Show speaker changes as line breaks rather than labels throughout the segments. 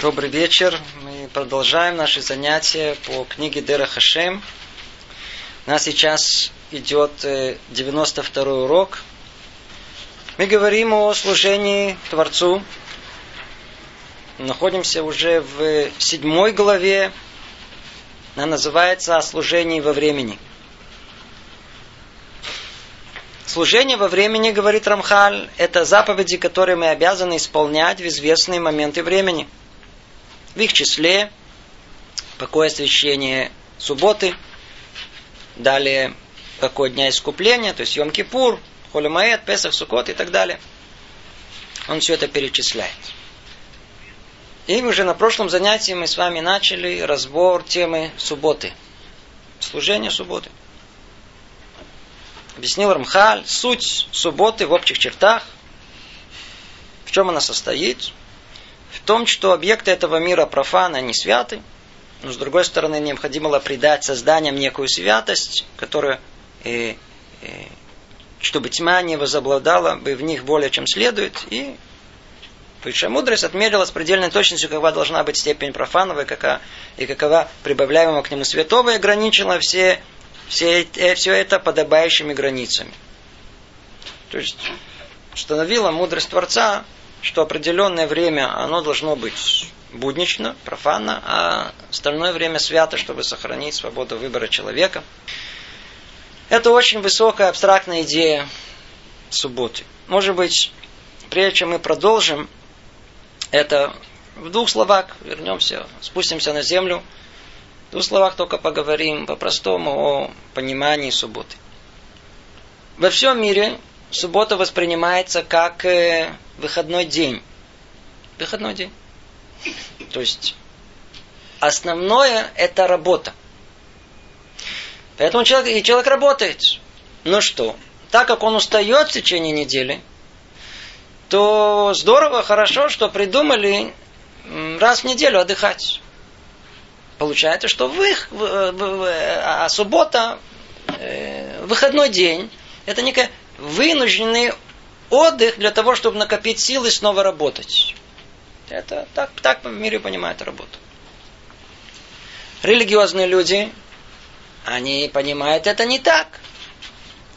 Добрый вечер. Мы продолжаем наши занятия по книге Дера Хашем. У нас сейчас идет 92 э, урок. Мы говорим о служении Творцу. Находимся уже в седьмой главе. Она называется «О служении во времени». Служение во времени, говорит Рамхаль, это заповеди, которые мы обязаны исполнять в известные моменты времени – в их числе покой освящения субботы, далее покой дня искупления, то есть Йом-Кипур, Холемаэт, Песах, Сукот и так далее. Он все это перечисляет. И уже на прошлом занятии мы с вами начали разбор темы субботы. Служение субботы. Объяснил Рамхаль суть субботы в общих чертах. В чем она состоит? В том, что объекты этого мира профаны, они святы, но с другой стороны необходимо было придать созданиям некую святость, которая, э, э, чтобы тьма не возобладала бы в них более чем следует, и Высшая мудрость отмерила с предельной точностью, какова должна быть степень профанова, и какова, и какова прибавляемого к нему святого, и ограничила все, все, все это подобающими границами. То есть, установила мудрость Творца что определенное время оно должно быть буднично, профанно, а остальное время свято, чтобы сохранить свободу выбора человека. Это очень высокая абстрактная идея субботы. Может быть, прежде чем мы продолжим это в двух словах вернемся, спустимся на землю. В двух словах только поговорим по-простому о понимании субботы. Во всем мире суббота воспринимается как э, выходной день. Выходной день. То есть основное это работа. Поэтому человек, и человек работает. Ну что, так как он устает в течение недели, то здорово, хорошо, что придумали раз в неделю отдыхать. Получается, что вы, а суббота, э, выходной день, это некая вынужденный отдых для того, чтобы накопить силы и снова работать. Это так, так в мире понимают работу. Религиозные люди, они понимают это не так.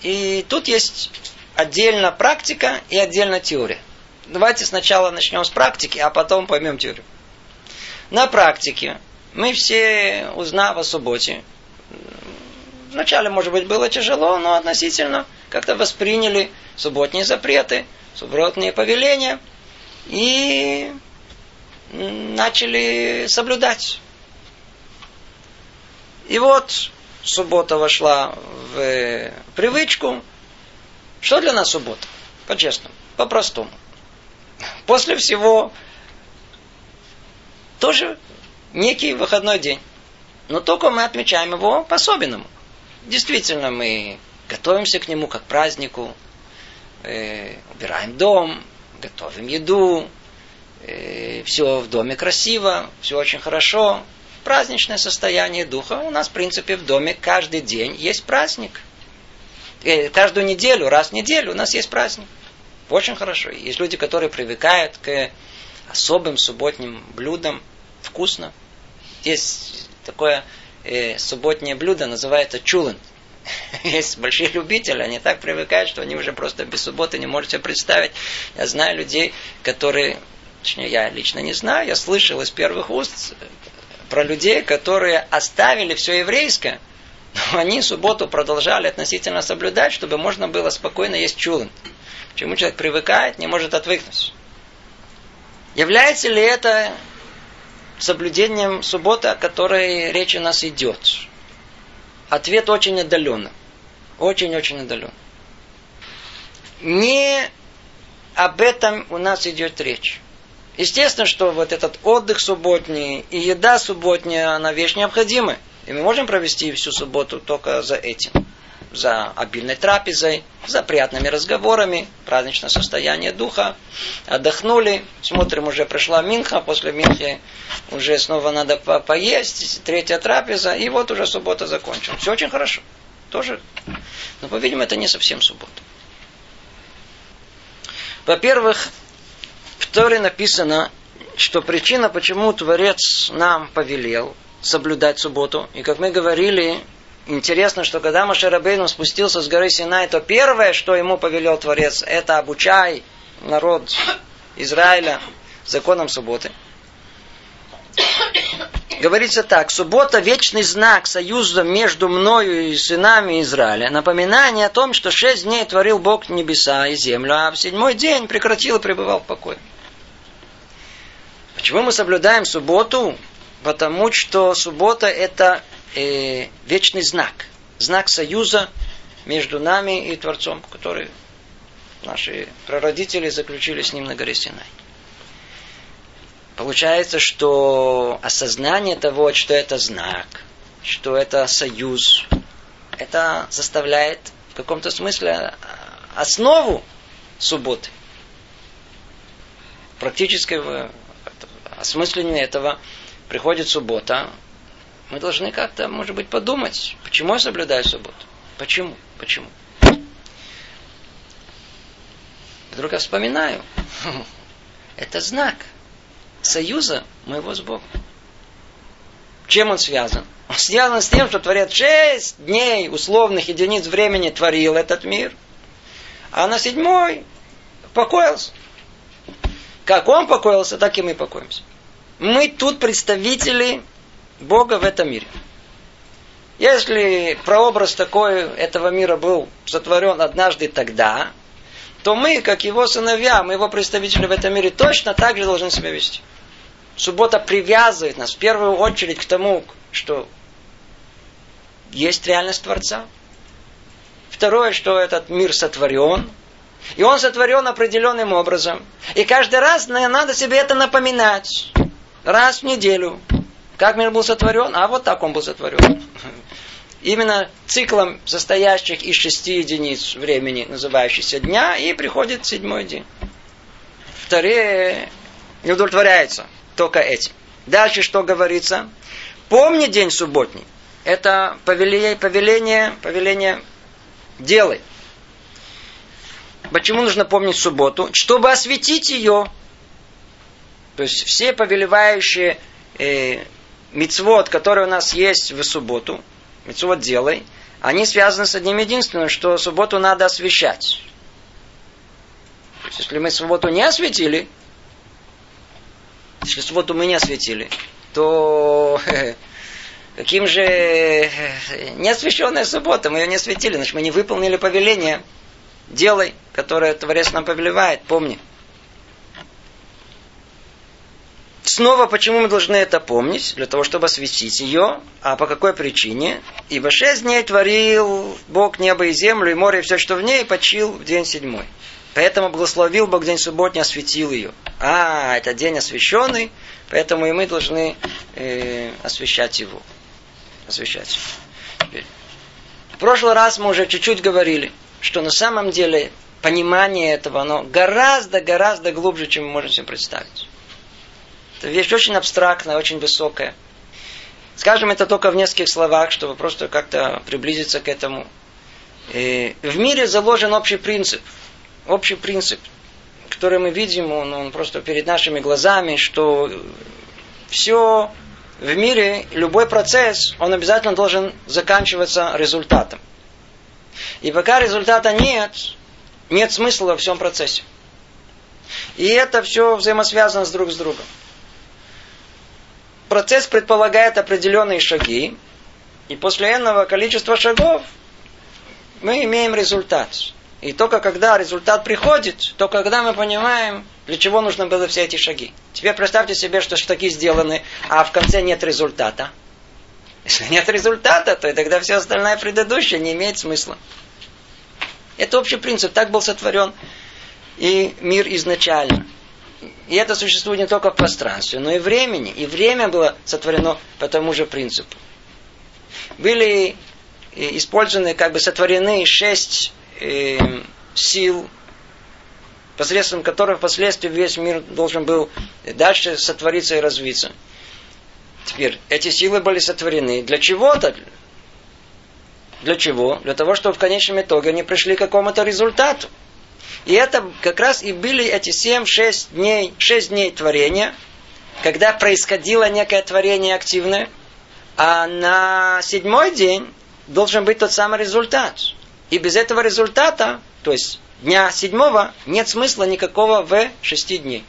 И тут есть отдельно практика и отдельно теория. Давайте сначала начнем с практики, а потом поймем теорию. На практике мы все, узнав о субботе, вначале, может быть, было тяжело, но относительно как-то восприняли субботние запреты, субботные повеления и начали соблюдать. И вот суббота вошла в привычку. Что для нас суббота? По-честному, по-простому. После всего тоже некий выходной день. Но только мы отмечаем его по-особенному. Действительно, мы готовимся к нему как празднику, э, убираем дом, готовим еду, э, все в доме красиво, все очень хорошо, праздничное состояние духа. У нас, в принципе, в доме каждый день есть праздник. Э, каждую неделю, раз в неделю у нас есть праздник. Очень хорошо. Есть люди, которые привыкают к особым субботним блюдам. Вкусно. Есть такое э, субботнее блюдо, называется чулен. Есть большие любители, они так привыкают, что они уже просто без субботы не можете представить. Я знаю людей, которые, точнее, я лично не знаю, я слышал из первых уст про людей, которые оставили все еврейское, но они субботу продолжали относительно соблюдать, чтобы можно было спокойно есть чулан. Чему человек привыкает, не может отвыкнуть. Является ли это соблюдением субботы, о которой речь у нас идет? Ответ очень отдаленно. Очень-очень отдаленно. Не об этом у нас идет речь. Естественно, что вот этот отдых субботний и еда субботняя, она вещь необходимая. И мы можем провести всю субботу только за этим. За обильной трапезой, за приятными разговорами, праздничное состояние духа. Отдохнули, смотрим, уже пришла Минха, после Минхи уже снова надо по поесть, третья трапеза, и вот уже суббота закончена. Все очень хорошо. Тоже. Но, по-видимому, это не совсем суббота. Во-первых, в Торе написано что причина, почему Творец нам повелел соблюдать субботу, и как мы говорили, интересно, что когда Машарабейну спустился с горы Синай, то первое, что ему повелел Творец, это обучай народ Израиля законам субботы. Говорится так, суббота – вечный знак союза между мною и сынами Израиля. Напоминание о том, что шесть дней творил Бог небеса и землю, а в седьмой день прекратил и пребывал в покое. Почему мы соблюдаем субботу? Потому что суббота – это э, вечный знак. Знак союза между нами и Творцом, который наши прародители заключили с ним на горе Синай. Получается, что осознание того, что это знак, что это союз, это заставляет в каком-то смысле основу субботы. Практическое осмысленние этого приходит суббота, мы должны как-то, может быть, подумать, почему я соблюдаю субботу? Почему? Почему? Вдруг я вспоминаю. Это знак союза моего с Богом. Чем он связан? Он связан с тем, что Творец шесть дней условных единиц времени творил этот мир, а на седьмой покоился. Как он покоился, так и мы покоимся. Мы тут представители Бога в этом мире. Если прообраз такой этого мира был сотворен однажды тогда, то мы, как его сыновья, мы его представители в этом мире, точно так же должны себя вести. Суббота привязывает нас в первую очередь к тому, что есть реальность Творца. Второе, что этот мир сотворен. И он сотворен определенным образом. И каждый раз надо себе это напоминать. Раз в неделю. Как мир был сотворен? А вот так он был сотворен. Именно циклом состоящих из шести единиц времени, называющийся дня, и приходит седьмой день. Вторые не удовлетворяются только этим. Дальше что говорится? Помни день субботний. Это повеление, повеление, повеление делай. Почему нужно помнить субботу? Чтобы осветить ее. То есть все повелевающие э, мицвод, которые у нас есть в субботу, мицвод делай, они связаны с одним единственным, что субботу надо освещать. Если мы субботу не осветили, если субботу мы не осветили, то каким же неосвященная суббота, мы ее не осветили, значит мы не выполнили повеление. Делай, которое Творец нам повелевает, помни. Снова, почему мы должны это помнить? Для того, чтобы осветить ее. А по какой причине? Ибо шесть дней творил Бог небо и землю, и море, и все, что в ней, и почил в день седьмой. Поэтому благословил Бог день субботний, осветил ее. А, это день освященный, поэтому и мы должны э, освещать его. Освещать. Теперь. В прошлый раз мы уже чуть-чуть говорили, что на самом деле понимание этого, оно гораздо-гораздо глубже, чем мы можем себе представить. Это вещь очень абстрактная, очень высокая. Скажем это только в нескольких словах, чтобы просто как-то приблизиться к этому. И в мире заложен общий принцип – общий принцип, который мы видим, он, он просто перед нашими глазами, что все в мире, любой процесс, он обязательно должен заканчиваться результатом. И пока результата нет, нет смысла во всем процессе. И это все взаимосвязано с друг с другом. Процесс предполагает определенные шаги, и после этого количества шагов мы имеем результат. И только когда результат приходит, то когда мы понимаем, для чего нужно было все эти шаги. Теперь представьте себе, что шаги сделаны, а в конце нет результата. Если нет результата, то и тогда все остальное предыдущее не имеет смысла. Это общий принцип. Так был сотворен и мир изначально. И это существует не только в пространстве, но и времени. И время было сотворено по тому же принципу. Были использованы, как бы сотворены шесть э, сил, посредством которых впоследствии весь мир должен был дальше сотвориться и развиться. Теперь, эти силы были сотворены для чего-то. Для чего? Для того, чтобы в конечном итоге они пришли к какому-то результату. И это как раз и были эти 7-6 дней, 6 дней творения, когда происходило некое творение активное, а на седьмой день должен быть тот самый результат. И без этого результата, то есть дня седьмого, нет смысла никакого в шести дней.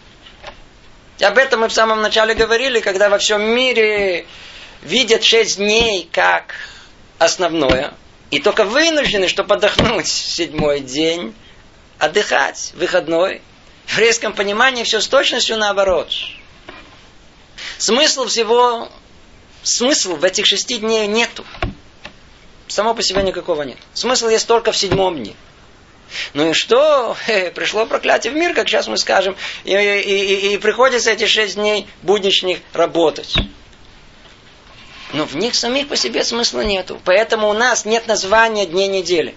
И об этом мы в самом начале говорили, когда во всем мире видят шесть дней как основное, и только вынуждены, чтобы отдохнуть седьмой день, отдыхать, выходной. В еврейском понимании все с точностью наоборот. Смысл всего, смысл в этих шести дней нету. Само по себе никакого нет. Смысл есть только в седьмом дне. Ну и что? Пришло проклятие в мир, как сейчас мы скажем, и, и, и, и приходится эти шесть дней будничных работать. Но в них самих по себе смысла нету. Поэтому у нас нет названия дней недели.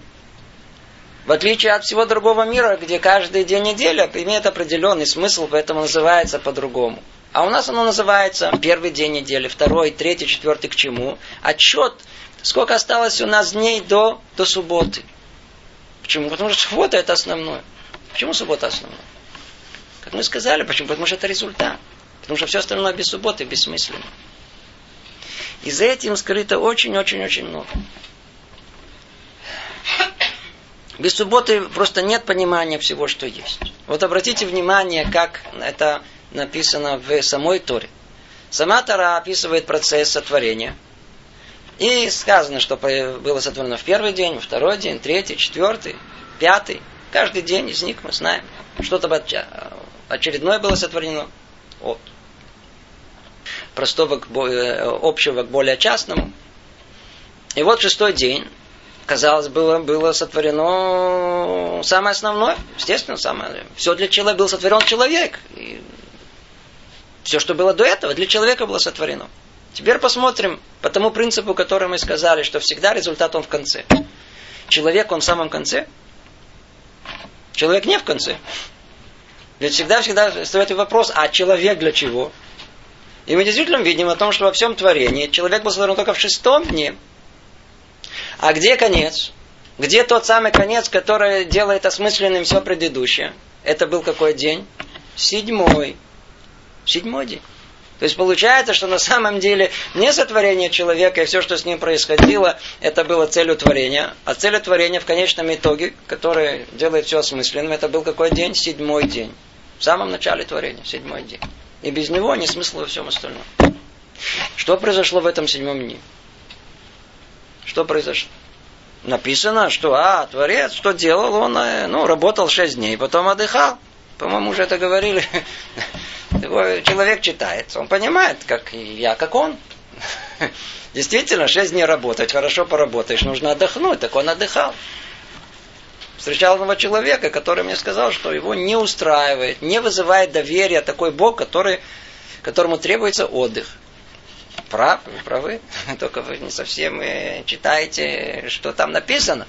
В отличие от всего другого мира, где каждый день недели имеет определенный смысл, поэтому называется по-другому. А у нас оно называется первый день недели, второй, третий, четвертый к чему? Отчет, сколько осталось у нас дней до, до субботы. Почему? Потому что суббота это основное. Почему суббота основное? Как мы сказали, почему? Потому что это результат. Потому что все остальное без субботы бессмысленно. И за этим скрыто очень-очень-очень много. Без субботы просто нет понимания всего, что есть. Вот обратите внимание, как это написано в самой Торе. Сама Тора описывает процесс сотворения. И сказано, что было сотворено в первый день, во второй день, третий, четвертый, пятый. Каждый день из них мы знаем. Что-то очередное было сотворено от простого к общего к более частному. И вот шестой день казалось, было, было сотворено самое основное, естественно, самое. Все для человека был сотворен человек. И все, что было до этого, для человека было сотворено. Теперь посмотрим по тому принципу, который мы сказали, что всегда результат он в конце. Человек он в самом конце. Человек не в конце. Ведь всегда-всегда стоит вопрос, а человек для чего? И мы действительно видим о том, что во всем творении человек был сотворен только в шестом дне. А где конец? Где тот самый конец, который делает осмысленным все предыдущее? Это был какой день? Седьмой. Седьмой день. То есть получается, что на самом деле не сотворение человека и все, что с ним происходило, это было целью творения. А целью творения в конечном итоге, который делает все осмысленным, это был какой день? Седьмой день. В самом начале творения, седьмой день. И без него не смысла во всем остальном. Что произошло в этом седьмом дне? Что произошло? Написано, что, а, Творец, что делал? Он, э, ну, работал шесть дней, потом отдыхал. По-моему, уже это говорили. Человек читает, он понимает, как я, как он. Действительно, шесть дней работать, хорошо поработаешь, нужно отдохнуть, так он отдыхал. Встречал одного человека, который мне сказал, что его не устраивает, не вызывает доверия такой Бог, который, которому требуется отдых. Прав, вы правы. Только вы не совсем э, читаете, что там написано.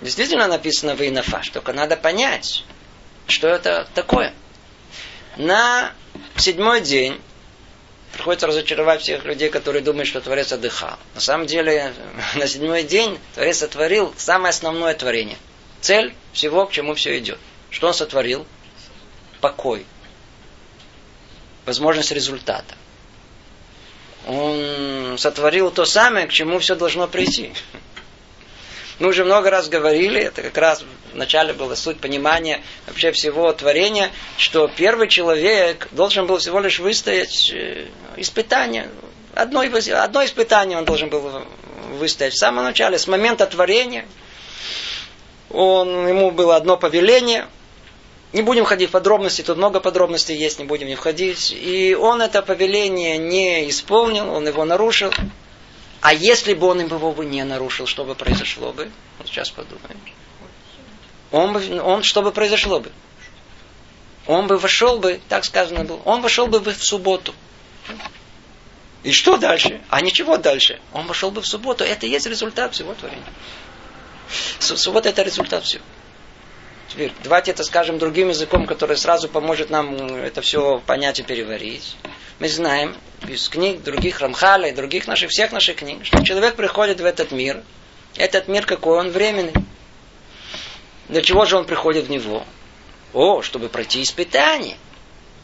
Действительно написано в Инафаш, только надо понять, что это такое. На седьмой день приходится разочаровать всех людей, которые думают, что Творец отдыхал. На самом деле, на седьмой день Творец сотворил самое основное творение. Цель всего, к чему все идет. Что он сотворил? Покой. Возможность результата он сотворил то самое, к чему все должно прийти. Мы уже много раз говорили, это как раз в начале была суть понимания вообще всего творения, что первый человек должен был всего лишь выстоять э, испытание. Одно, одно испытание он должен был выстоять в самом начале, с момента творения. Он, ему было одно повеление – не будем ходить в подробности, тут много подробностей есть, не будем не входить. И он это повеление не исполнил, он его нарушил. А если бы он его бы не нарушил, что бы произошло бы? Вот сейчас подумаем. Он, бы, он что бы произошло бы? Он бы вошел бы, так сказано было, он вошел бы в субботу. И что дальше? А ничего дальше. Он вошел бы в субботу. Это и есть результат всего творения. Суббота это результат всего. Теперь, давайте это скажем другим языком, который сразу поможет нам это все понять и переварить. Мы знаем из книг других Рамхаля и других наших, всех наших книг, что человек приходит в этот мир. Этот мир какой? Он временный. Для чего же он приходит в него? О, чтобы пройти испытание.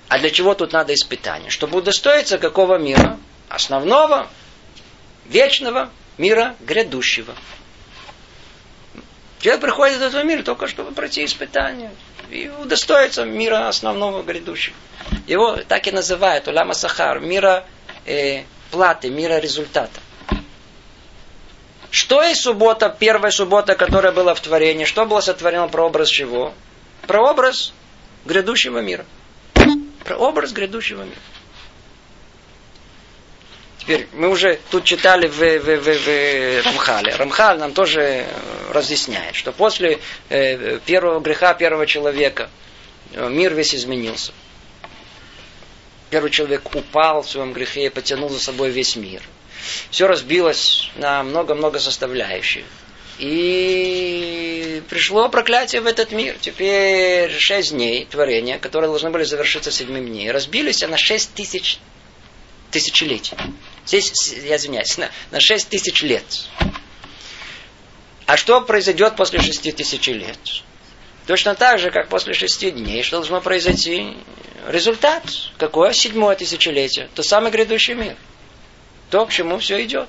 А для чего тут надо испытание? Чтобы удостоиться какого мира? Основного, вечного мира грядущего. Человек приходит в этот мир только чтобы пройти испытание и удостоиться мира основного грядущего. Его так и называют Уляма Сахар, мира э, платы, мира результата. Что и суббота, первая суббота, которая была в творении, что было сотворено прообраз чего? Прообраз грядущего мира. Прообраз грядущего мира. Теперь мы уже тут читали в, в, в, в Рамхале. Рамхаль нам тоже разъясняет, что после э, первого греха первого человека э, мир весь изменился. Первый человек упал в своем грехе и потянул за собой весь мир. Все разбилось на много-много составляющих. И пришло проклятие в этот мир. Теперь шесть дней творения, которые должны были завершиться седьмым дней, разбились на шесть тысяч тысячелетий. Здесь, я извиняюсь, на, на 6 тысяч лет. А что произойдет после 6 тысяч лет? Точно так же, как после шести дней, что должно произойти? Результат. Какое седьмое тысячелетие? То самый грядущий мир. То, к чему все идет.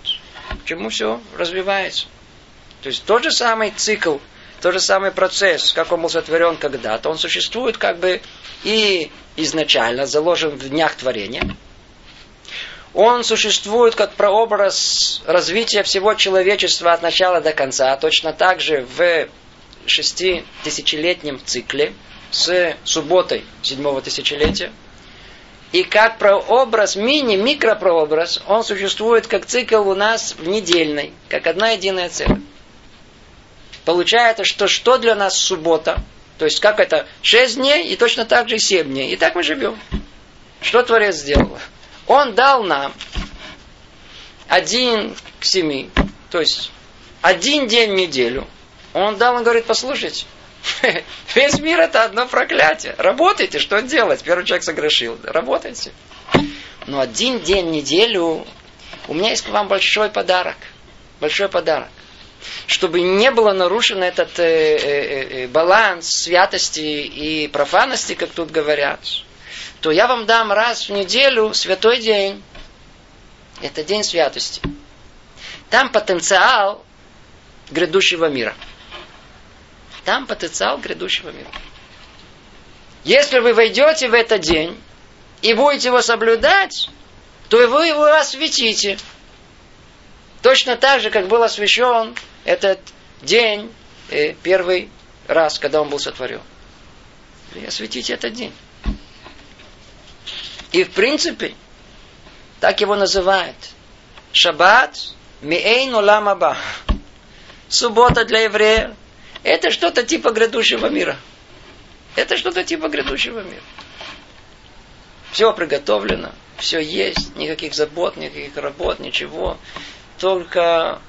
К чему все развивается. То есть тот же самый цикл, тот же самый процесс, как он был сотворен когда-то, он существует как бы и изначально заложен в днях творения, он существует как прообраз развития всего человечества от начала до конца, точно так же в шести тысячелетнем цикле с субботой седьмого тысячелетия. И как прообраз, мини-микропрообраз, он существует как цикл у нас в недельной, как одна единая целая. Получается, что что для нас суббота? То есть как это? Шесть дней и точно так же семь дней. И так мы живем. Что Творец сделал? Он дал нам один к семи, то есть один день в неделю. Он дал, он говорит, послушайте, весь мир это одно проклятие. Работайте, что делать? Первый человек согрешил. Работайте. Но один день в неделю, у меня есть к вам большой подарок. Большой подарок. Чтобы не было нарушен этот э, э, э, э баланс святости и профанности, как тут говорят то я вам дам раз в неделю святой день. Это день святости. Там потенциал грядущего мира. Там потенциал грядущего мира. Если вы войдете в этот день и будете его соблюдать, то вы его осветите. Точно так же, как был освящен этот день э, первый раз, когда он был сотворен. Вы осветите этот день. И в принципе, так его называют. Шаббат миэйн улам Суббота для еврея. Это что-то типа грядущего мира. Это что-то типа грядущего мира. Все приготовлено, все есть, никаких забот, никаких работ, ничего. Только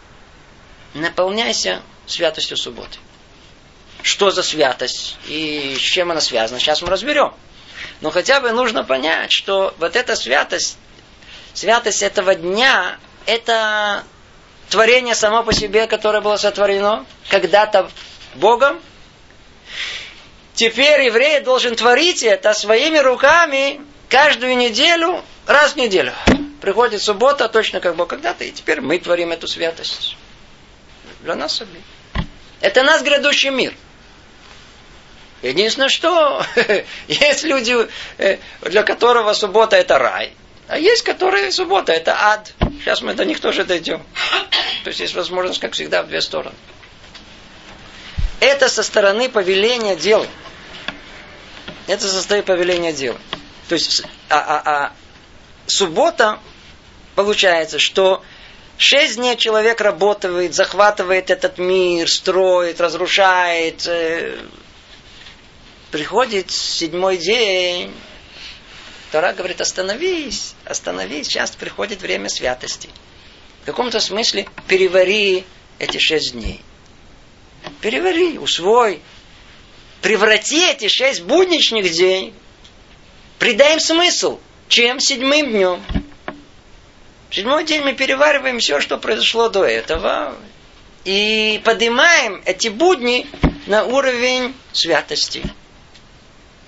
наполняйся святостью субботы. Что за святость и с чем она связана, сейчас мы разберем. Но хотя бы нужно понять, что вот эта святость, святость этого дня, это творение само по себе, которое было сотворено когда-то Богом. Теперь еврей должен творить это своими руками каждую неделю, раз в неделю. Приходит суббота, точно как Бог когда-то, и теперь мы творим эту святость. Для нас самих. Это нас грядущий мир – Единственное, что есть люди, э, для которого суббота это рай, а есть, которые суббота это ад. Сейчас мы до них тоже дойдем. То есть есть возможность, как всегда, в две стороны. Это со стороны повеления дел. Это со стороны повеления дел. То есть, а, а, а суббота, получается, что шесть дней человек работает, захватывает этот мир, строит, разрушает, э, приходит седьмой день, Тора говорит, остановись, остановись, сейчас приходит время святости. В каком-то смысле перевари эти шесть дней. Перевари, усвой. Преврати эти шесть будничных дней, придай им смысл, чем седьмым днем. В седьмой день мы перевариваем все, что произошло до этого, и поднимаем эти будни на уровень святости.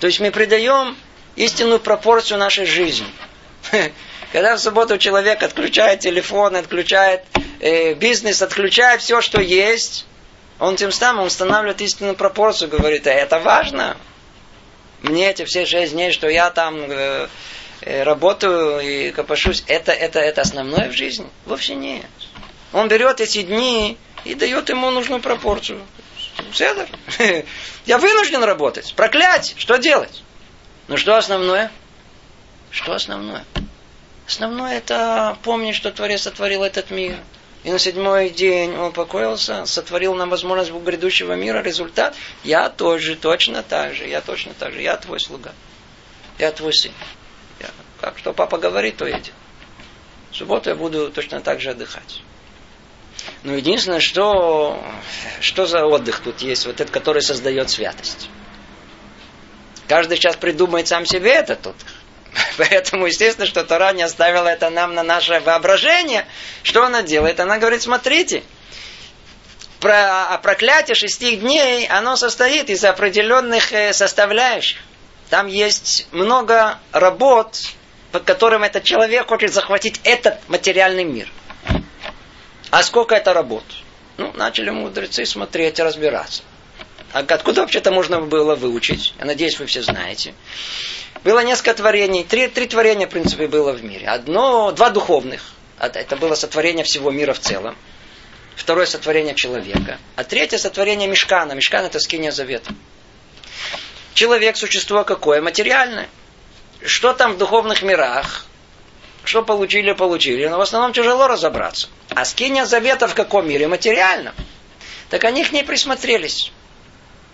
То есть мы придаем истинную пропорцию нашей жизни. Когда в субботу человек отключает телефон, отключает э, бизнес, отключает все, что есть, он тем самым устанавливает истинную пропорцию, говорит, а это важно. Мне эти все шесть дней, что я там э, э, работаю и копошусь, это, это, это основное в жизни? Вовсе нет. Он берет эти дни и дает ему нужную пропорцию. Седер. Я вынужден работать. Проклять. Что делать? Ну что основное? Что основное? Основное это помнить, что Творец сотворил этот мир. И на седьмой день он покоился, сотворил нам возможность грядущего мира. Результат, я тоже точно так же, я точно так же, я твой слуга. Я твой сын. Я, как что папа говорит, то делаю. В субботу я буду точно так же отдыхать. Но единственное, что, что за отдых тут есть, вот этот, который создает святость. Каждый сейчас придумает сам себе этот отдых. Поэтому, естественно, что Тора не оставила это нам на наше воображение. Что она делает? Она говорит, смотрите, про, а проклятие шести дней, оно состоит из определенных э, составляющих. Там есть много работ, под которым этот человек хочет захватить этот материальный мир. А сколько это работ? Ну, начали мудрецы смотреть, разбираться. А откуда вообще-то можно было выучить? Я надеюсь, вы все знаете. Было несколько творений. Три, три творения, в принципе, было в мире. Одно, два духовных. Это было сотворение всего мира в целом. Второе сотворение человека. А третье сотворение мешкана. Мешкан это скиния завета. Человек существо какое? Материальное. Что там в духовных мирах? Что получили, получили. Но в основном тяжело разобраться. А скиния завета в каком мире? Материальном. Так они к ней присмотрелись.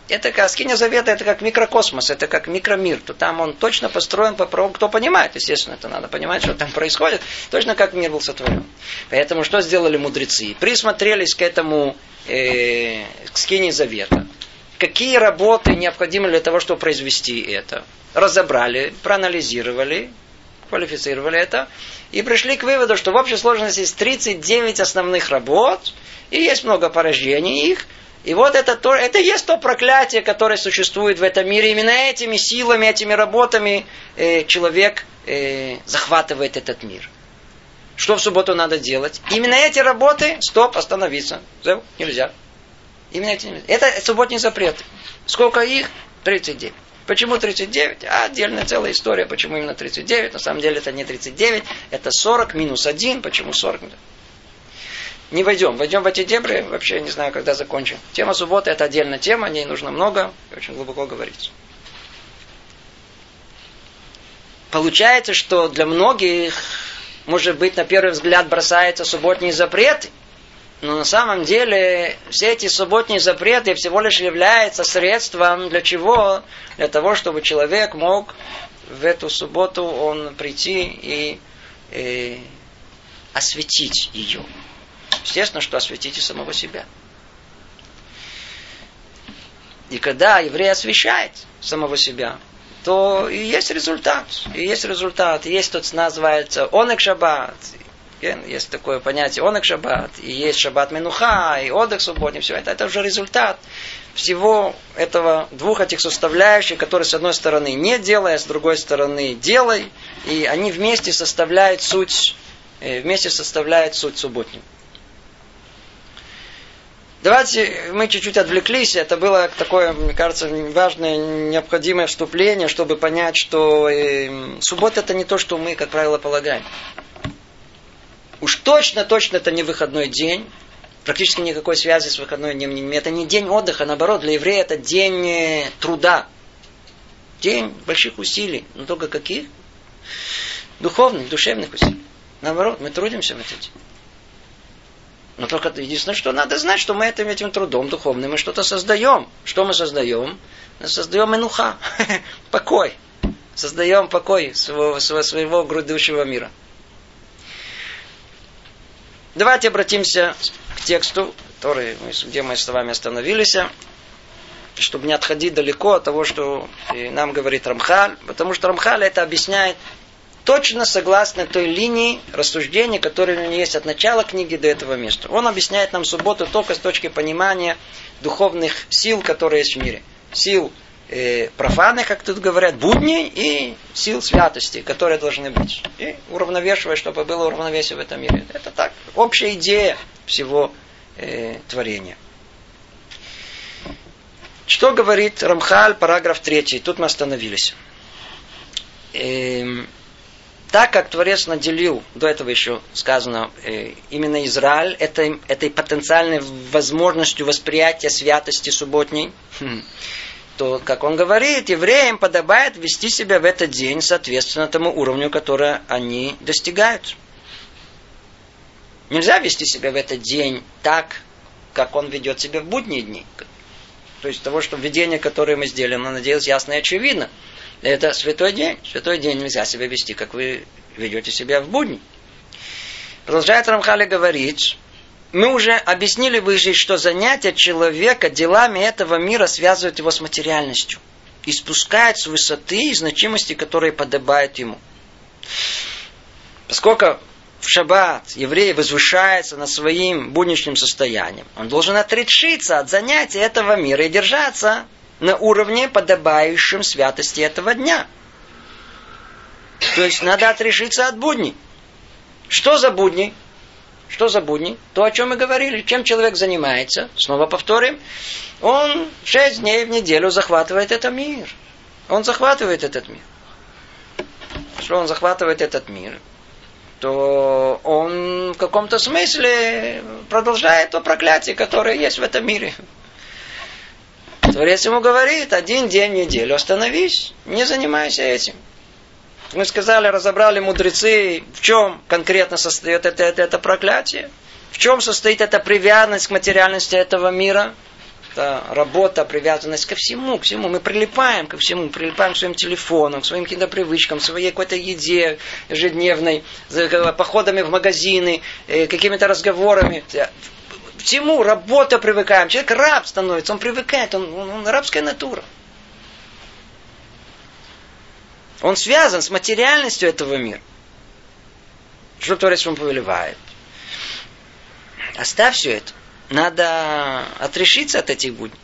Это как скиня завета, это как микрокосмос, это как микромир. То там он точно построен по праву, кто понимает, естественно, это надо понимать, что там происходит, точно как мир был сотворен. Поэтому что сделали мудрецы? Присмотрелись к этому, э, к скине завета. Какие работы необходимы для того, чтобы произвести это? Разобрали, проанализировали, квалифицировали это и пришли к выводу, что в общей сложности есть 39 основных работ, и есть много порождений их, и вот это, то, это и есть то проклятие, которое существует в этом мире. Именно этими силами, этими работами э, человек э, захватывает этот мир. Что в субботу надо делать? Именно эти работы, стоп, остановиться. Нельзя. Именно эти, это субботний запрет. Сколько их? 39. Почему 39? А, отдельная целая история, почему именно 39. На самом деле это не 39, это 40 минус 1. Почему 40? не войдем. Войдем в эти дебри, вообще не знаю, когда закончим. Тема субботы это отдельная тема, о ней нужно много и очень глубоко говорить. Получается, что для многих, может быть, на первый взгляд бросаются субботние запреты, но на самом деле все эти субботние запреты всего лишь являются средством для чего? Для того, чтобы человек мог в эту субботу он прийти и, и осветить ее. Естественно, что осветите самого себя. И когда еврей освещает самого себя, то и есть результат. И есть результат. И есть тот называется онек шаббат. Есть такое понятие онек шаббат. И есть шаббат менуха, и отдых субботний. Все это, это уже результат всего этого двух этих составляющих, которые с одной стороны не делай, а с другой стороны делай. И они вместе составляют суть, э, вместе составляют суть субботнего. Давайте мы чуть-чуть отвлеклись. Это было такое, мне кажется, важное, необходимое вступление, чтобы понять, что э, суббота это не то, что мы, как правило, полагаем. Уж точно, точно это не выходной день. Практически никакой связи с выходной днем Это не день отдыха, наоборот, для еврея это день э, труда. День больших усилий. Но только каких? Духовных, душевных усилий. Наоборот, мы трудимся в этот день. Но только единственное, что надо знать, что мы этим, этим трудом духовным мы что-то создаем. Что мы создаем? Мы создаем инуха, покой. Создаем покой своего, своего грядущего мира. Давайте обратимся к тексту, который, где мы с вами остановились, чтобы не отходить далеко от того, что нам говорит Рамхаль, потому что Рамхаль это объясняет точно согласно той линии рассуждения, которая у него есть от начала книги до этого места. Он объясняет нам субботу только с точки понимания духовных сил, которые есть в мире. Сил э, профаны, как тут говорят, будней и сил святости, которые должны быть. И уравновешивать, чтобы было уравновесие в этом мире. Это так, общая идея всего э, творения. Что говорит Рамхаль, параграф 3? Тут мы остановились. Эм, так как Творец наделил, до этого еще сказано, э, именно Израиль этой, этой потенциальной возможностью восприятия святости субботней, хм, то, как он говорит, евреям подобает вести себя в этот день соответственно тому уровню, который они достигают. Нельзя вести себя в этот день так, как он ведет себя в будние дни. То есть того, что введение, которое мы сделали, оно, надеюсь, ясно и очевидно. Это святой день. Святой день нельзя себя вести, как вы ведете себя в будни. Продолжает Рамхали говорить, мы уже объяснили выше, что занятие человека делами этого мира связывают его с материальностью и спускает с высоты и значимости, которые подобают ему. Поскольку в шаббат еврей возвышается над своим будничным состоянием, он должен отрешиться от занятия этого мира и держаться на уровне, подобающем святости этого дня. То есть надо отрешиться от будней. Что за будни? Что за будни? То, о чем мы говорили. Чем человек занимается? Снова повторим. Он шесть дней в неделю захватывает этот мир. Он захватывает этот мир. Что он захватывает этот мир? То он в каком-то смысле продолжает то проклятие, которое есть в этом мире. Творец ему говорит, один день в неделю остановись, не занимайся этим. Мы сказали, разобрали мудрецы, в чем конкретно состоит это, это, это проклятие, в чем состоит эта привязанность к материальности этого мира, это работа, привязанность ко всему, к всему. Мы прилипаем ко всему, прилипаем к своим телефонам, к своим каким-то привычкам, к своей какой-то еде ежедневной, походами в магазины, э, какими-то разговорами всему работа привыкаем. Человек раб становится, он привыкает, он, он, он рабская натура. Он связан с материальностью этого мира. Что Творец вам повелевает? Оставь все это. Надо отрешиться от этих будней.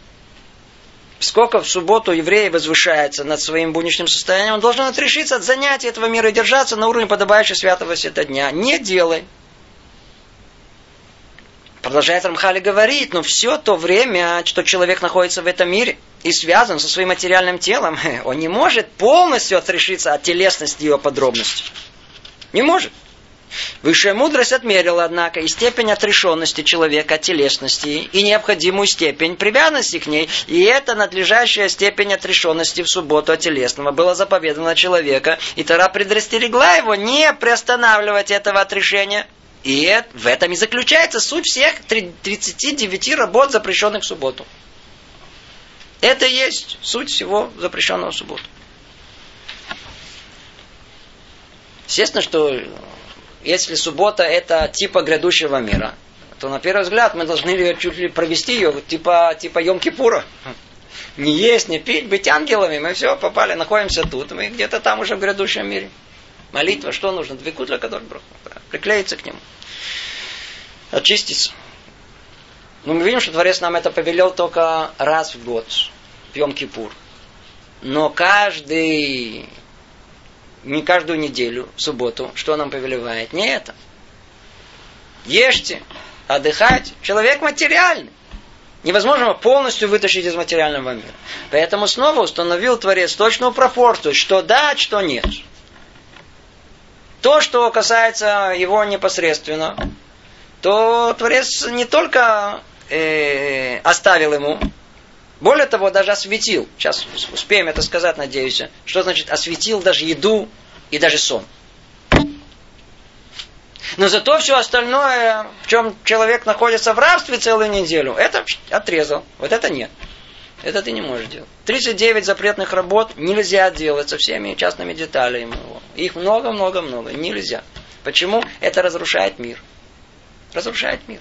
Сколько в субботу еврей возвышается над своим будничным состоянием, он должен отрешиться от занятий этого мира и держаться на уровне подобающей святого этого дня. Не делай. Продолжает Рамхали говорить, но все то время, что человек находится в этом мире и связан со своим материальным телом, он не может полностью отрешиться от телесности его подробностей. Не может. Высшая мудрость отмерила, однако, и степень отрешенности человека от телесности, и необходимую степень привязанности к ней, и эта надлежащая степень отрешенности в субботу от телесного была заповедана человека, и Тара предрастерегла его не приостанавливать этого отрешения – и в этом и заключается суть всех 39 работ, запрещенных в субботу. Это и есть суть всего запрещенного в субботу. Естественно, что если суббота это типа грядущего мира, то на первый взгляд мы должны ее чуть ли провести ее типа, типа Йом-Кипура. Не есть, не пить, быть ангелами. Мы все попали, находимся тут. Мы где-то там уже в грядущем мире. Молитва, что нужно? Две для которых приклеиться к нему. Очиститься. Но мы видим, что Творец нам это повелел только раз в год, в Йом-Кипур. Но каждый, не каждую неделю, в субботу, что нам повелевает? Не это. Ешьте, отдыхать. Человек материальный. Невозможно полностью вытащить из материального мира. Поэтому снова установил Творец точную пропорцию, что да, что нет. То, что касается его непосредственно, то Творец не только э, оставил ему, более того, даже осветил. Сейчас успеем это сказать, надеюсь. Что значит осветил даже еду и даже сон. Но зато все остальное, в чем человек находится в рабстве целую неделю, это отрезал. Вот это нет. Это ты не можешь делать. 39 запретных работ нельзя делать со всеми частными деталями его. Их много-много-много. Нельзя. Почему? Это разрушает мир. Разрушает мир.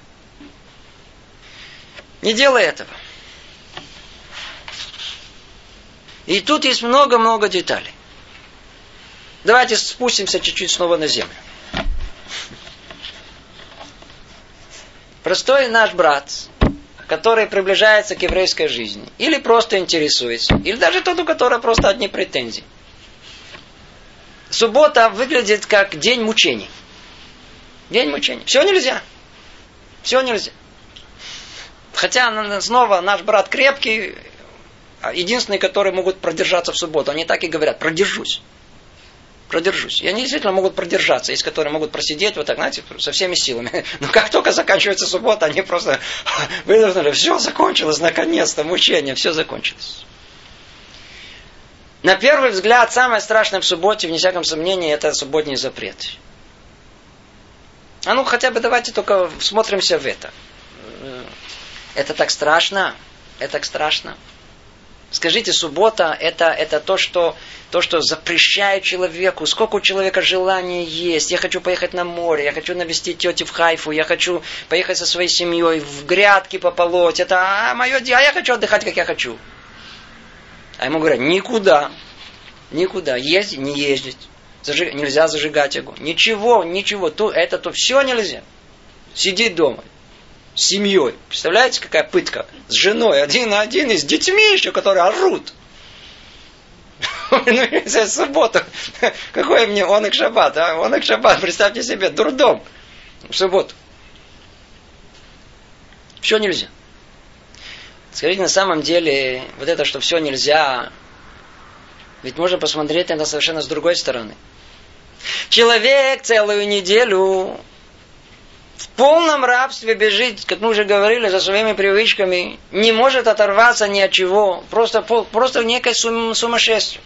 Не делай этого. И тут есть много-много деталей. Давайте спустимся чуть-чуть снова на землю. Простой наш брат, который приближается к еврейской жизни, или просто интересуется, или даже тот, у которого просто одни претензии. Суббота выглядит как день мучений. День мучений. Все нельзя. Все нельзя. Хотя снова наш брат крепкий, а единственные, которые могут продержаться в субботу, они так и говорят, продержусь. Продержусь. И они действительно могут продержаться, есть которые могут просидеть вот так, знаете, со всеми силами. Но как только заканчивается суббота, они просто вынуждены, все закончилось, наконец-то, мучение, все закончилось. На первый взгляд, самое страшное в субботе, вне всяком сомнении, это субботний запрет. А ну хотя бы давайте только смотримся в это. Это так страшно. Это так страшно. Скажите, суббота это, это то, что, то, что запрещает человеку. Сколько у человека желания есть. Я хочу поехать на море, я хочу навестить тети в Хайфу, я хочу поехать со своей семьей в грядки пополоть. Это а, мое дело, а я хочу отдыхать, как я хочу. А ему говорят, никуда, никуда, ездить, не ездить. Зажиг... Нельзя зажигать огонь. Ничего, ничего, то, это то, все нельзя. Сидеть дома семьей. Представляете, какая пытка? С женой, один на один, и с детьми еще, которые орут. Ну, субботу. Какой мне он их шаббат, а? Он их шаббат, представьте себе, дурдом. В субботу. Все нельзя. Скажите, на самом деле, вот это, что все нельзя, ведь можно посмотреть на это совершенно с другой стороны. Человек целую неделю полном рабстве бежит, как мы уже говорили, за своими привычками, не может оторваться ни от чего, просто, просто в некой сумасшествии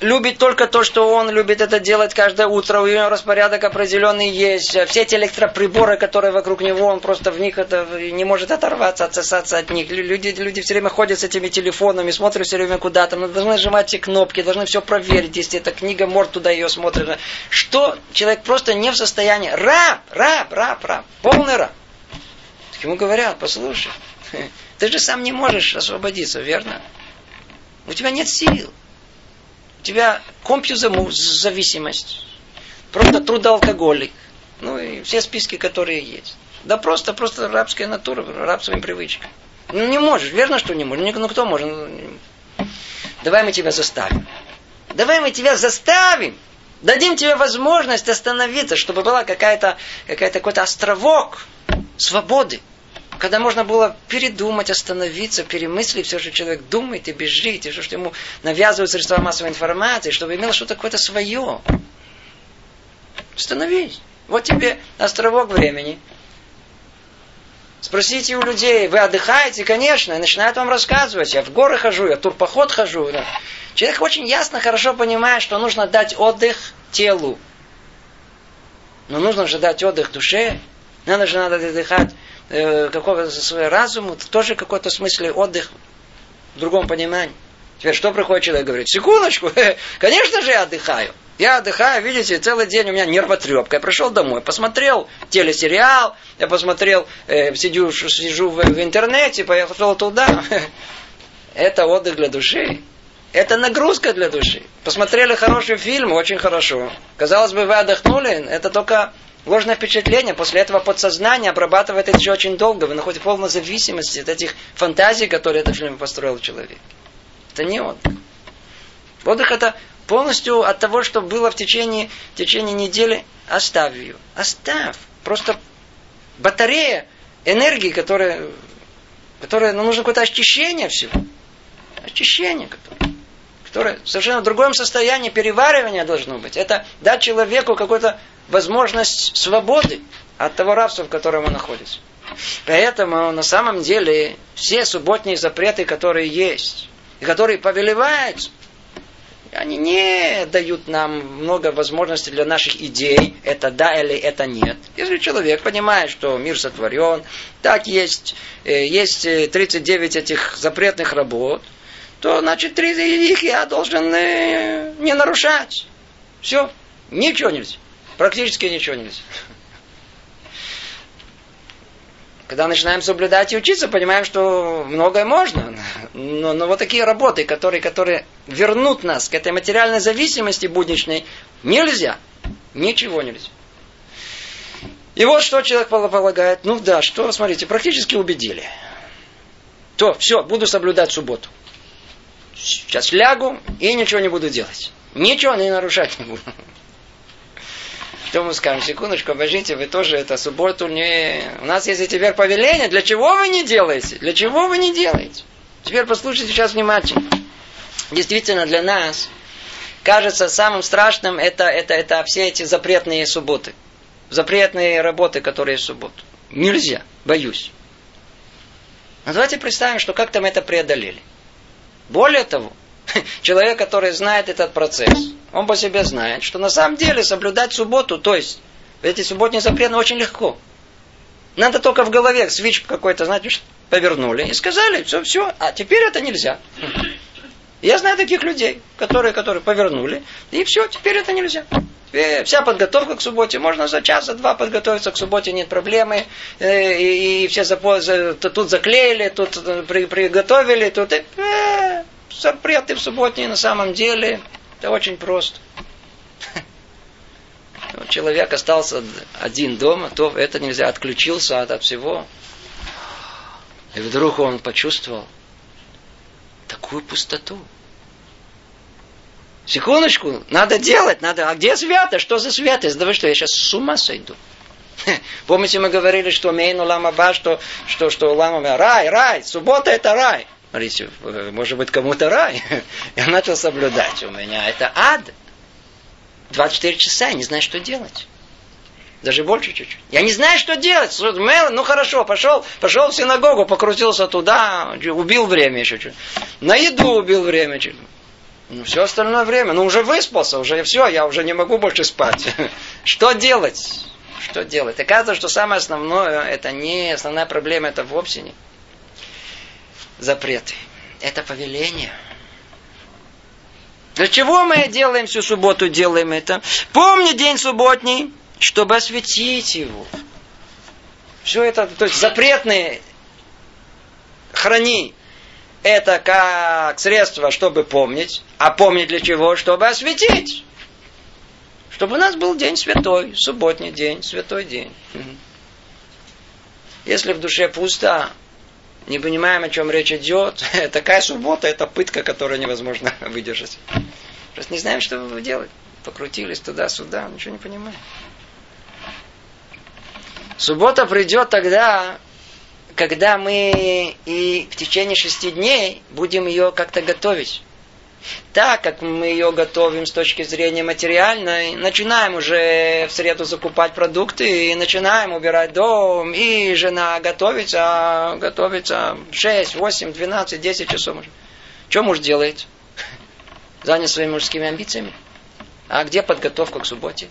любит только то, что он любит это делать каждое утро, у него распорядок определенный есть, все эти электроприборы, которые вокруг него, он просто в них это, не может оторваться, отсосаться от них. Люди, люди все время ходят с этими телефонами, смотрят все время куда-то, должны нажимать эти кнопки, должны все проверить, если эта книга, морд туда ее смотрит. Что? Человек просто не в состоянии. Раб, раб, раб, раб, полный раб. Так ему говорят, послушай, ты же сам не можешь освободиться, верно? У тебя нет сил у тебя зависимость, просто трудоалкоголик, ну и все списки, которые есть. Да просто, просто рабская натура, раб своим привычкам. Ну не можешь, верно, что не можешь? Ну кто может? Давай мы тебя заставим. Давай мы тебя заставим. Дадим тебе возможность остановиться, чтобы была какая-то, какая-то какой-то островок свободы когда можно было передумать, остановиться, перемыслить все, что человек думает и бежит, и все, что ему навязывают средства массовой информации, чтобы имел что-то какое-то свое. Остановись. Вот тебе островок времени. Спросите у людей, вы отдыхаете? Конечно, и начинают вам рассказывать. Я в горы хожу, я в турпоход хожу. Да. Человек очень ясно, хорошо понимает, что нужно дать отдых телу. Но нужно же дать отдых душе. Надо же надо отдыхать э, какого-то своего разума, тоже какой-то смысле отдых в другом понимании. Теперь что приходит человек говорит, секундочку, конечно же я отдыхаю. Я отдыхаю, видите, целый день у меня нервотрепка. Я пришел домой, посмотрел телесериал, я посмотрел, э, сидю, сижу в, в интернете, поехал туда. Это отдых для души. Это нагрузка для души. Посмотрели хороший фильм, очень хорошо. Казалось бы, вы отдохнули, это только ложное впечатление, после этого подсознание обрабатывает это еще очень долго. Вы находитесь в полной зависимости от этих фантазий, которые этот фильм построил человек. Это не отдых. Отдых это полностью от того, что было в течение, в течение недели, оставь ее. Оставь. Просто батарея энергии, которая, которая ну, нужно какое-то очищение всего. Очищение которое, которое совершенно в другом состоянии переваривания должно быть. Это дать человеку какой-то возможность свободы от того рабства, в котором он находится. Поэтому на самом деле все субботние запреты, которые есть, и которые повелеваются, они не дают нам много возможностей для наших идей, это да или это нет. Если человек понимает, что мир сотворен, так есть, э, есть 39 э, этих запретных работ, то значит три них я должен э, не нарушать. Все, ничего нельзя. Практически ничего нельзя. Когда начинаем соблюдать и учиться, понимаем, что многое можно. Но, но вот такие работы, которые, которые вернут нас к этой материальной зависимости будничной, нельзя. Ничего нельзя. И вот что человек полагает. Ну да, что, смотрите, практически убедили. То, все, буду соблюдать субботу. Сейчас лягу и ничего не буду делать. Ничего не нарушать не буду. Что мы скажем? Секундочку, обождите, вы тоже это субботу не... У нас есть теперь повеление. Для чего вы не делаете? Для чего вы не делаете? Теперь послушайте сейчас внимательно. Действительно, для нас кажется самым страшным это, это, это все эти запретные субботы. Запретные работы, которые в субботу. Нельзя, боюсь. Но давайте представим, что как-то мы это преодолели. Более того, человек, который знает этот процесс, он по себе знает, что на самом деле соблюдать субботу, то есть эти субботние запреты очень легко. Надо только в голове свич какой-то, знаете, повернули и сказали, все, все, а теперь это нельзя. Я знаю таких людей, которые, которые повернули, и все, теперь это нельзя. Вся подготовка к субботе, можно за час, за два подготовиться к субботе, нет проблемы. Э, и, и все запо... тут заклеили, тут э, приготовили, тут... Э, запреты в субботе на самом деле это очень просто. Человек остался один дома, то это нельзя, отключился от, от всего. И вдруг он почувствовал такую пустоту. Секундочку, надо делать, надо. А где свято? Что за святость? Да вы что, я сейчас с ума сойду. Помните, мы говорили, что мейну ламаба, что, что, что лама рай, рай, суббота это рай. Смотрите, может быть, кому-то рай. Я начал соблюдать. У меня это ад. 24 часа, я не знаю, что делать. Даже больше чуть-чуть. Я не знаю, что делать. Ну хорошо, пошел, пошел в синагогу, покрутился туда, убил время еще чуть. На еду убил время чуть. Ну, все остальное время. Ну, уже выспался, уже все, я уже не могу больше спать. Что делать? Что делать? Оказывается, что самое основное, это не основная проблема, это вовсе не запреты. Это повеление. Для чего мы делаем всю субботу, делаем это? Помни день субботний, чтобы осветить его. Все это, то есть запретные храни. Это как средство, чтобы помнить. А помнить для чего? Чтобы осветить. Чтобы у нас был день святой, субботний день, святой день. Если в душе пусто, не понимаем, о чем речь идет, такая суббота, это пытка, которую невозможно выдержать. Просто не знаем, что делать. Покрутились туда-сюда, ничего не понимаем. Суббота придет тогда, когда мы и в течение шести дней будем ее как-то готовить так как мы ее готовим с точки зрения материальной, начинаем уже в среду закупать продукты, и начинаем убирать дом, и жена готовится, готовится 6, 8, 12, 10 часов. Что муж делает? Занят своими мужскими амбициями. А где подготовка к субботе?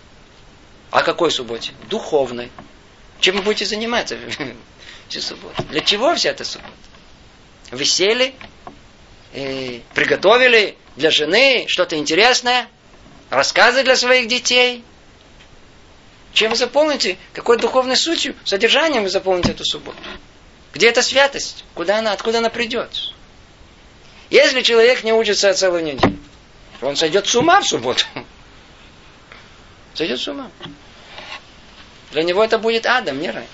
А какой субботе? Духовной. Чем вы будете заниматься всю субботу? Для чего вся эта суббота? Вы сели, и приготовили для жены что-то интересное, рассказы для своих детей. Чем вы заполните? Какой духовной сутью, содержанием вы заполните эту субботу? Где эта святость? Куда она, откуда она придет? Если человек не учится целую неделю, он сойдет с ума в субботу. Сойдет с ума. Для него это будет адом, не рай.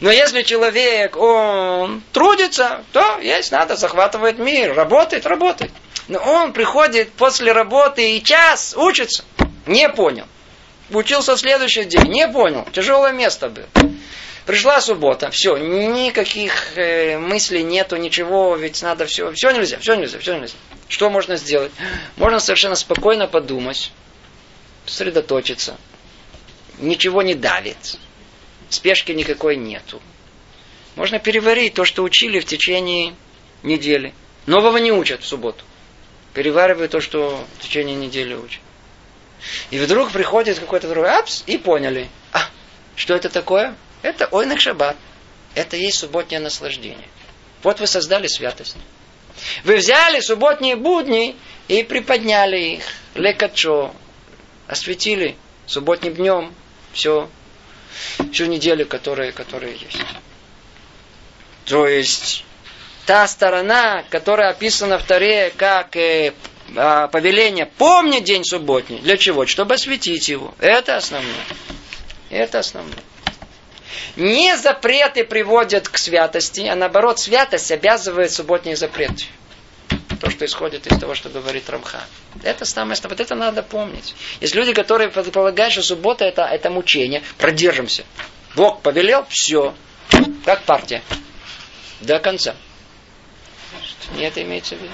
Но если человек, он трудится, то есть надо, захватывает мир, работает, работает. Но он приходит после работы и час учится, не понял. Учился в следующий день, не понял, тяжелое место было. Пришла суббота, все, никаких э, мыслей нету, ничего, ведь надо все, все нельзя, все нельзя, все нельзя. Что можно сделать? Можно совершенно спокойно подумать, сосредоточиться, ничего не давит, спешки никакой нету. Можно переварить то, что учили в течение недели. Нового не учат в субботу. Переваривают то, что в течение недели учат. И вдруг приходит какой-то другой, апс, и поняли. А, что это такое? Это ойнак шаббат. Это есть субботнее наслаждение. Вот вы создали святость. Вы взяли субботние будни и приподняли их. Лекачо. Осветили субботним днем. Все всю неделю, которые, которые есть. То есть та сторона, которая описана в Таре как э, э, повеление помнить день субботний. Для чего? Чтобы осветить его. Это основное. Это основное. Не запреты приводят к святости, а наоборот, святость обязывает субботние запреты. То, что исходит из того, что говорит Рамха. Это самое основное. Вот это надо помнить. Есть люди, которые предполагают, что суббота это, это мучение. Продержимся. Бог повелел, все. Как партия. До конца. Не это имеется в виду.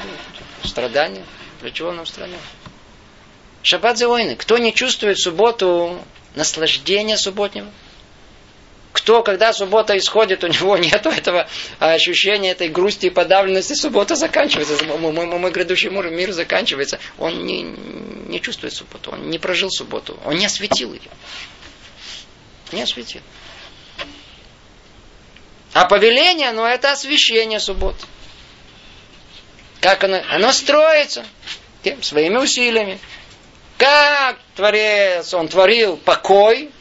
Страдания. Для чего нам страдать? Шаббат за Кто не чувствует субботу наслаждения субботнего? Кто, когда суббота исходит, у него нет этого ощущения этой грусти и подавленности, суббота заканчивается, мой, мой, мой грядущий мир, мир заканчивается. Он не, не чувствует субботу, он не прожил субботу, он не осветил ее. Не осветил. А повеление, ну это освящение субботы. Как оно? Оно строится тем, своими усилиями. Как Творец, он творил покой,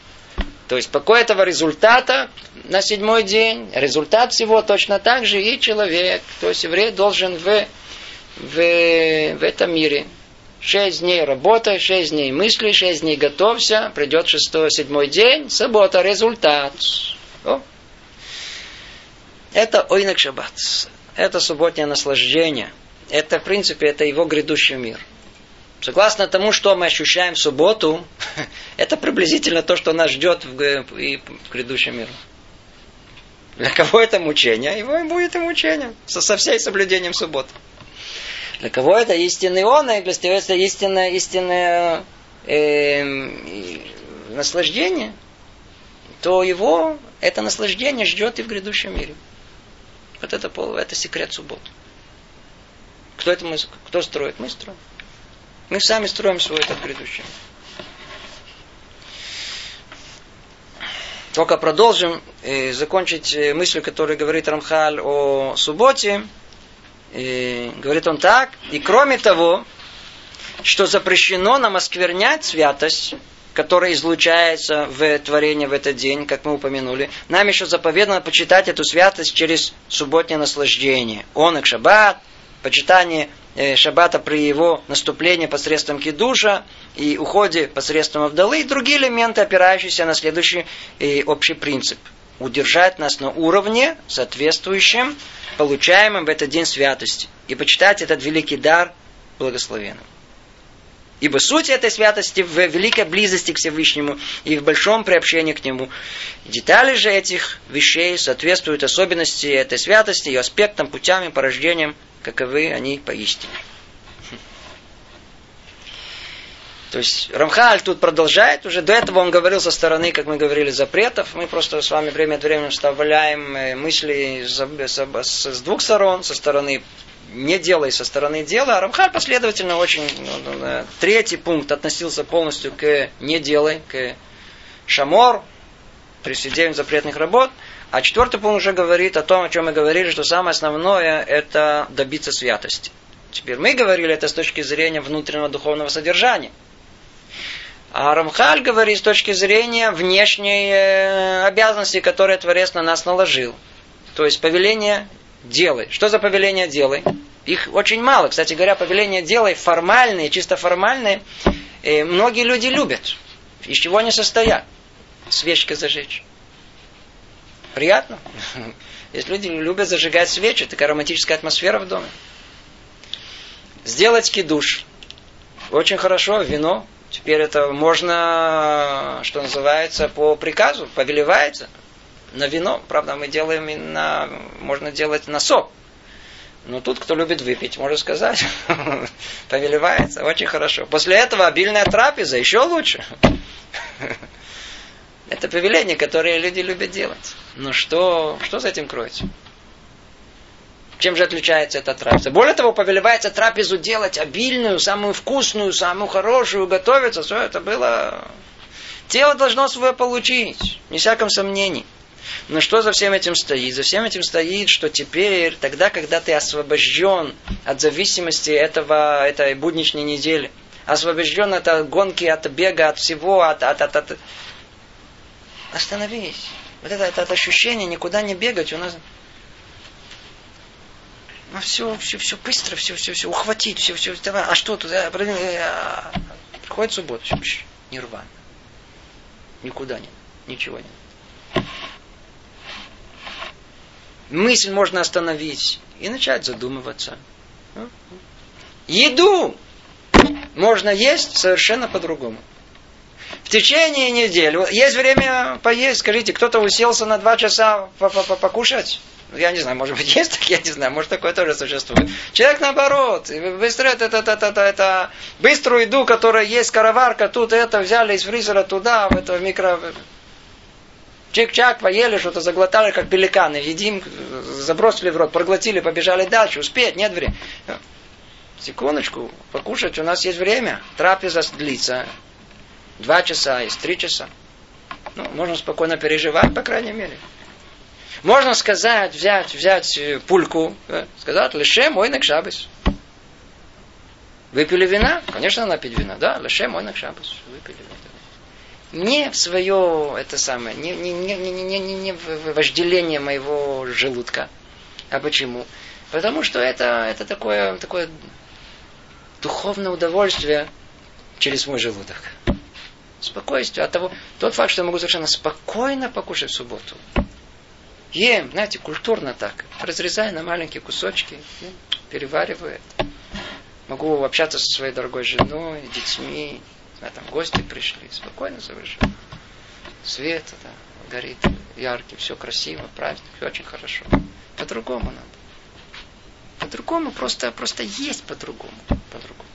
то есть покой этого результата на седьмой день, результат всего точно так же и человек. То есть еврей должен в, в, в этом мире шесть дней работай, шесть дней мысли, шесть дней готовься, придет шестой, седьмой день, суббота, результат. О. Это ойнак шаббат. Это субботнее наслаждение. Это, в принципе, это его грядущий мир. Согласно тому, что мы ощущаем в субботу, это приблизительно то, что нас ждет в, и в грядущем мире. Для кого это мучение? Его будет и мучением. Со, со всей соблюдением субботы. Для кого это истинный он, и для кого это истинное, истинное э, наслаждение, то его это наслаждение ждет и в грядущем мире. Вот это, это секрет субботы. Кто это мы, кто строит? Мы строим. Мы сами строим свой этот грядущий. Только продолжим и закончить э, мысль, которую говорит Рамхаль о субботе. И говорит он так. И кроме того, что запрещено нам осквернять святость, которая излучается в творении в этот день, как мы упомянули, нам еще заповедано почитать эту святость через субботнее наслаждение. Он и шаббат, почитание Э, шаббата при его наступлении посредством кидуша и уходе посредством Авдалы и другие элементы, опирающиеся на следующий э, общий принцип. Удержать нас на уровне, соответствующем получаемым в этот день святости. И почитать этот великий дар благословенным. Ибо суть этой святости в великой близости к Всевышнему и в большом приобщении к Нему. Детали же этих вещей соответствуют особенности этой святости, ее аспектам, путям и порождениям каковы они поистине. То есть Рамхаль тут продолжает, уже до этого он говорил со стороны, как мы говорили, запретов. Мы просто с вами время от времени вставляем э, мысли с, двух сторон, со стороны не делай со стороны дела. А Рамхаль последовательно очень... Ну, ну, третий пункт относился полностью к не делай, к шамор, присоединению запретных работ. А четвертый пункт уже говорит о том, о чем мы говорили, что самое основное – это добиться святости. Теперь мы говорили это с точки зрения внутреннего духовного содержания. А Рамхаль говорит с точки зрения внешней э, обязанности, которые Творец на нас наложил. То есть повеление делай. Что за повеление делай? Их очень мало. Кстати говоря, повеление делай формальные, чисто формальные, э, многие люди любят. Из чего они состоят? Свечкой зажечь. Приятно. Если люди любят зажигать свечи, такая романтическая атмосфера в доме. Сделать кидуш. Очень хорошо, вино. Теперь это можно, что называется, по приказу, повелевается на вино. Правда, мы делаем и на, можно делать на сок. Но тут, кто любит выпить, можно сказать, повелевается, очень хорошо. После этого обильная трапеза, еще лучше. Это повеление, которое люди любят делать. Но что, что за этим кроется? Чем же отличается эта трапеза? Более того, повелевается трапезу делать обильную, самую вкусную, самую хорошую, готовиться. Все это было... Тело должно свое получить, не всяком сомнении. Но что за всем этим стоит? За всем этим стоит, что теперь, тогда, когда ты освобожден от зависимости этого, этой будничной недели, освобожден от гонки, от бега, от всего, от, от, от, от Остановись. Вот это, это, это ощущение никуда не бегать у нас. Ну все, все, все быстро, все, все, все, ухватить, все, все, давай. А что тут? А, приходит суббота, все, нирвана. Никуда нет, ничего нет. мысль можно остановить и начать задумываться. Еду можно есть совершенно по-другому. В течение недели. Есть время поесть, скажите, кто-то уселся на два часа покушать? Я не знаю, может быть, есть так, я не знаю, может, такое тоже существует. Человек наоборот, быстро это, это, это, это, это быструю еду, которая есть, караварка, тут это взяли из фризера туда, в это микро... Чик-чак, поели, что-то заглотали, как пеликаны. Едим, забросили в рот, проглотили, побежали дальше. Успеть, нет времени. Секундочку, покушать, у нас есть время. Трапеза длится. Два часа, есть три часа. Ну, можно спокойно переживать, по крайней мере. Можно сказать, взять, взять э, пульку, сказать, лише мой шабас. Выпили вина? Конечно, надо пить вина, да, лише мой шабас. Выпили вина. Не в свое, это самое, не, не, не, не, не, не, не в вожделение моего желудка. А почему? Потому что это, это такое, такое духовное удовольствие через мой желудок. Спокойствие от того, тот факт, что я могу совершенно спокойно покушать в субботу. Ем, знаете, культурно так. Разрезаю на маленькие кусочки, перевариваю это. Могу общаться со своей дорогой женой, детьми. А там гости пришли, спокойно совершенно. Свет да, горит яркий, все красиво, праздник, очень хорошо. По-другому надо. По-другому, просто, просто есть по-другому. По-другому.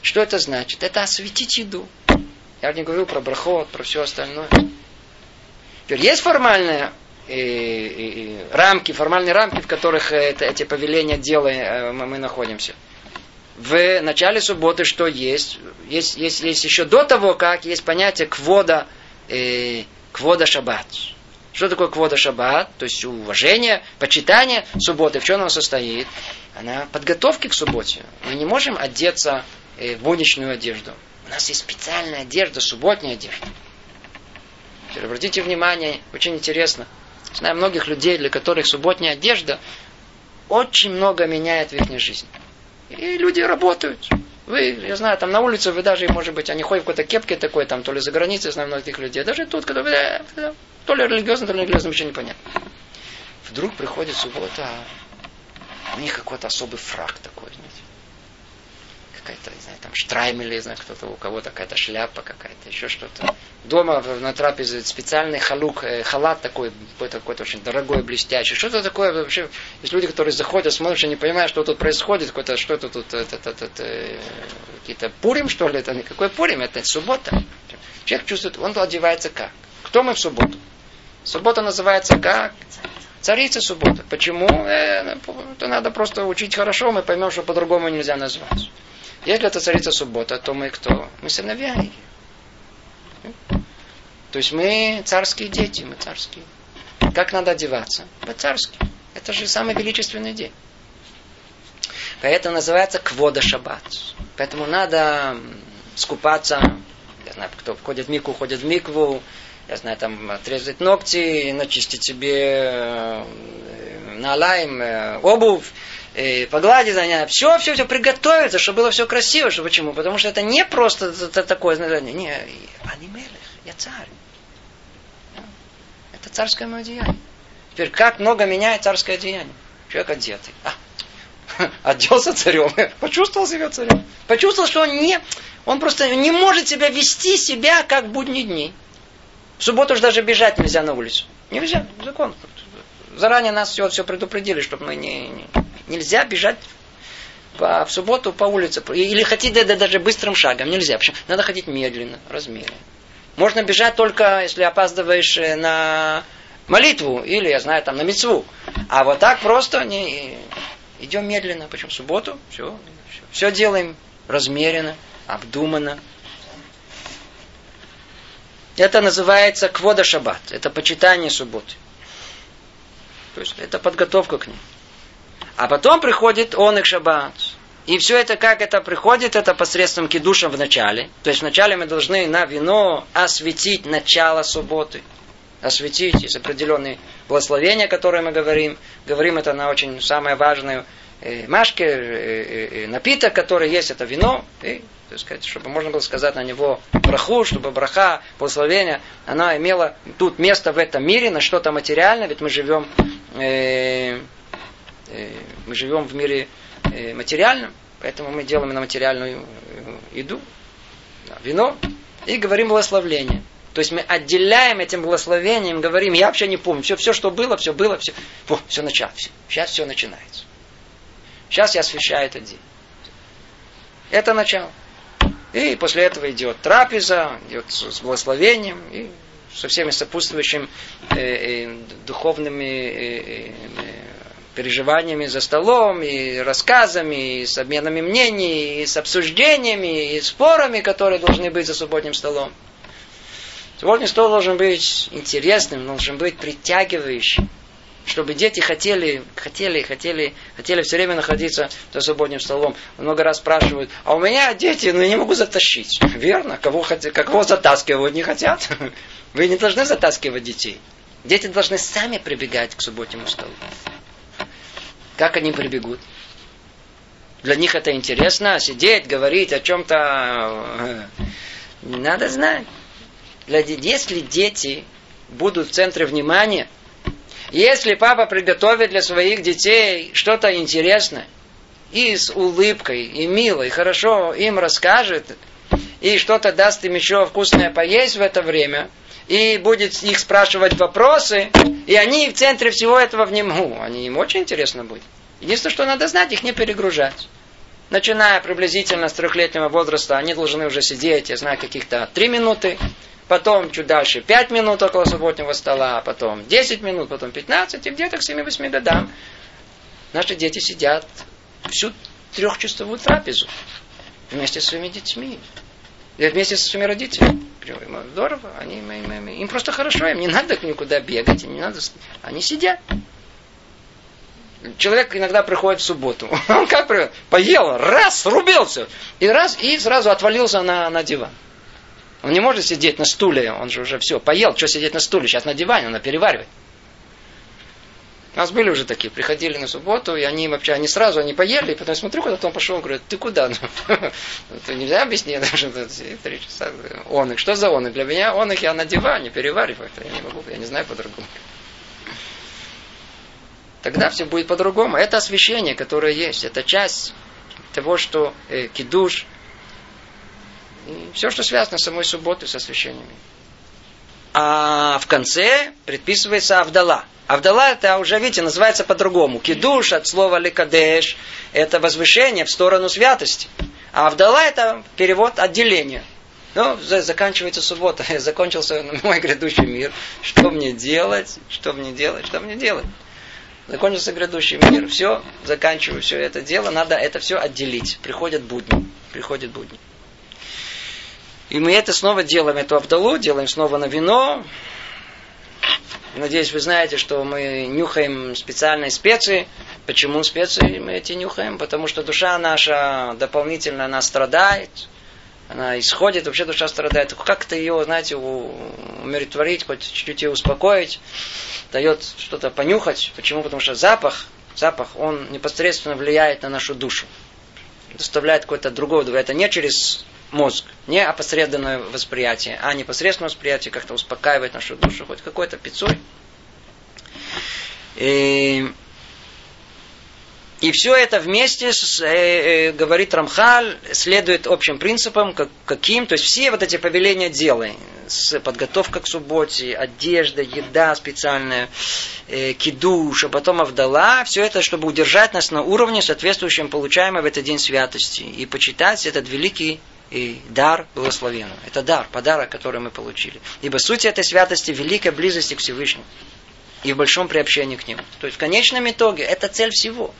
Что это значит? Это осветить еду. Я не говорю про брахот, про все остальное. Теперь есть формальная и, и, и рамки, формальные рамки, в которых это, эти повеления дела э, мы, находимся. В начале субботы что есть? Есть, есть? есть еще до того, как есть понятие квода, э, квода шаббат. Что такое квода шаббат? То есть уважение, почитание субботы. В чем оно состоит? Она подготовки к субботе. Мы не можем одеться э, в будничную одежду. У нас есть специальная одежда, субботняя одежда. Теперь обратите внимание, очень интересно. Знаю многих людей, для которых субботняя одежда очень много меняет в их жизни. И люди работают. Вы, я знаю, там на улице вы даже, может быть, они ходят в какой-то кепке такой, там, то ли за границей, знаю многих людей. Даже тут, когда вы, э, то ли религиозно, то ли религиозно, ничего не понятно. Вдруг приходит суббота, а у них какой-то особый фраг такой, знаете какая-то, не знаю, там штраймель, не знаю, кто-то, у кого-то какая-то шляпа какая-то, еще что-то. Дома на трапезе специальный халук, э, халат такой, какой-то, какой-то очень дорогой, блестящий. Что-то такое вообще, есть люди, которые заходят, смотрят, и не понимают, что тут происходит, какой-то, что это тут, это, это, это, это, какие-то пурим, что ли, это никакой пурим, это суббота. Человек чувствует, он одевается как? Кто мы в субботу? Суббота называется как? Царица суббота. Почему? Это надо просто учить хорошо, мы поймем, что по-другому нельзя назвать. Если это царица суббота, то мы кто? Мы сыновья ее. То есть мы царские дети, мы царские. Как надо одеваться? По-царски. Это же самый величественный день. Поэтому называется квода шаббат. Поэтому надо скупаться. Я знаю, кто входит в микву, ходит в микву. Я знаю, там отрезать ногти, начистить себе э, налаем э, обувь э, погладить за все, все, все приготовиться, чтобы было все красиво. Что, почему? Потому что это не просто это такое, не, они мелех, я царь. Это царское мое деяние. Теперь, как много меняет царское деяние? Человек одетый. А, оделся царем, почувствовал себя царем. Почувствовал, что он не, он просто не может себя вести себя, как будни дни. В субботу же даже бежать нельзя на улицу. Нельзя, закон. Заранее нас все, все предупредили, чтобы мы не, не, Нельзя бежать по, в субботу по улице. Или хотите да, даже быстрым шагом. Нельзя. Почему? Надо ходить медленно, размеренно. Можно бежать только, если опаздываешь э, на молитву или, я знаю, там на мецву. А вот так просто не... идем медленно. Почему? В субботу все, все, все делаем размеренно, обдуманно. Это называется квода шаббат. Это почитание субботы. То есть это подготовка к ней. А потом приходит он их шаббат. И все это, как это приходит, это посредством кидуша в начале. То есть вначале мы должны на вино осветить начало субботы. Осветить. Есть определенные благословения, которые мы говорим. Говорим это на очень самое важное э, машке, э, э, напиток, который есть, это вино. И, так сказать, чтобы можно было сказать на него браху, чтобы браха, благословение, она имела тут место в этом мире, на что-то материальное, ведь мы живем мы живем в мире э, материальном, поэтому мы делаем на материальную э, еду, вино, и говорим благословление. То есть мы отделяем этим благословением, говорим, я вообще не помню, все, все что было, все было, все, О, все началось, все, сейчас все начинается. Сейчас я освещаю этот день. Это начало. И после этого идет трапеза, идет с благословением и со всеми сопутствующими э, э, духовными э, э, переживаниями за столом, и рассказами, и с обменами мнений, и с обсуждениями, и спорами, которые должны быть за субботним столом. Субботний стол должен быть интересным, должен быть притягивающим чтобы дети хотели, хотели, хотели, хотели все время находиться за субботним столом. Много раз спрашивают, а у меня дети, ну я не могу затащить. Верно, кого, хотят, кого затаскивать не хотят. Вы не должны затаскивать детей. Дети должны сами прибегать к субботнему столу. Как они прибегут? Для них это интересно, сидеть, говорить о чем-то. Не надо знать. Если дети будут в центре внимания, если папа приготовит для своих детей что-то интересное, и с улыбкой, и мило, и хорошо им расскажет, и что-то даст им еще вкусное поесть в это время, и будет их спрашивать вопросы, и они в центре всего этого внимания. Они им очень интересно будет. Единственное, что надо знать, их не перегружать. Начиная приблизительно с трехлетнего возраста, они должны уже сидеть, я знаю, каких-то три минуты, потом чуть дальше 5 минут около субботнего стола, потом 10 минут, потом 15, и где-то к 7-8 годам наши дети сидят всю трехчасовую трапезу вместе с своими детьми. И вместе со своими родителями. Здорово, они, им просто хорошо, им не надо никуда бегать, им не надо, они сидят. Человек иногда приходит в субботу. Он как привел? Поел, раз, срубился. И раз, и сразу отвалился на, на диван. Он не может сидеть на стуле, он же уже все, поел, что сидеть на стуле, сейчас на диване, он переваривает. У нас были уже такие, приходили на субботу, и они вообще, они сразу, они поели, и потом смотрю, куда-то он пошел, говорит, ты куда? Это нельзя объяснить, даже три часа. Он их, что за он? Для меня он их, я на диване перевариваю, я не могу, я не знаю по-другому. Тогда все будет по-другому. Это освящение, которое есть, это часть того, что э, кидуш, все, что связано с самой субботой, со священиями. А в конце предписывается Авдала. Авдала это уже, видите, называется по-другому. Кидуш от слова ликадеш это возвышение в сторону святости. А Авдала это перевод отделения. Ну, заканчивается суббота, закончился мой грядущий мир. Что мне делать? Что мне делать? Что мне делать? Закончился грядущий мир. Все, заканчиваю все это дело. Надо это все отделить. Приходят будни. Приходят будни. И мы это снова делаем, эту Авдалу, делаем снова на вино. Надеюсь, вы знаете, что мы нюхаем специальные специи. Почему специи мы эти нюхаем? Потому что душа наша дополнительно она страдает. Она исходит, вообще душа страдает. Как-то ее, знаете, умиротворить, хоть чуть-чуть ее успокоить, дает что-то понюхать. Почему? Потому что запах, запах, он непосредственно влияет на нашу душу. Доставляет какое-то другое Это не через мозг. Не опосредованное восприятие, а непосредственное восприятие как-то успокаивает нашу душу, хоть какой-то пиццой. И, и все это вместе, с, э, э, говорит Рамхаль, следует общим принципам, как, каким, то есть все вот эти повеления делай, с подготовка к субботе, одежда, еда специальная, э, кидуш, а потом Авдала, все это, чтобы удержать нас на уровне, соответствующем получаемой в этот день святости, и почитать этот великий и дар благословенного. Это дар, подарок, который мы получили. Ибо суть этой святости – великой близости к Всевышнему и в большом приобщении к Нему. То есть в конечном итоге это цель всего.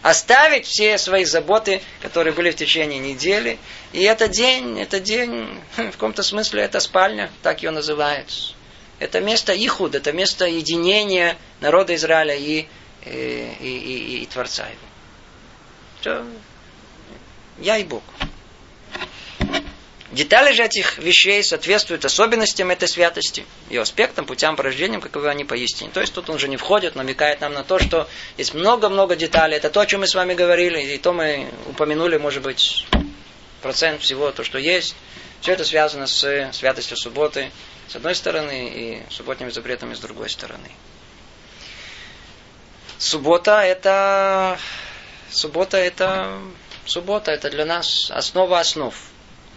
Оставить все свои заботы, которые были в течение недели. И этот день, это день, в каком-то смысле, это спальня, так ее называют. Это место Ихуд, это место единения народа Израиля и, и, и, и, и Творца его. Все. Я и Бог. Детали же этих вещей соответствуют особенностям этой святости, ее аспектам, путям порождения, каковы они поистине. То есть тут он же не входит, намекает нам на то, что есть много-много деталей. Это то, о чем мы с вами говорили, и то мы упомянули, может быть, процент всего, то, что есть. Все это связано с святостью субботы, с одной стороны, и субботними запретами с другой стороны. Суббота это... Суббота это... Суббота это для нас основа основ.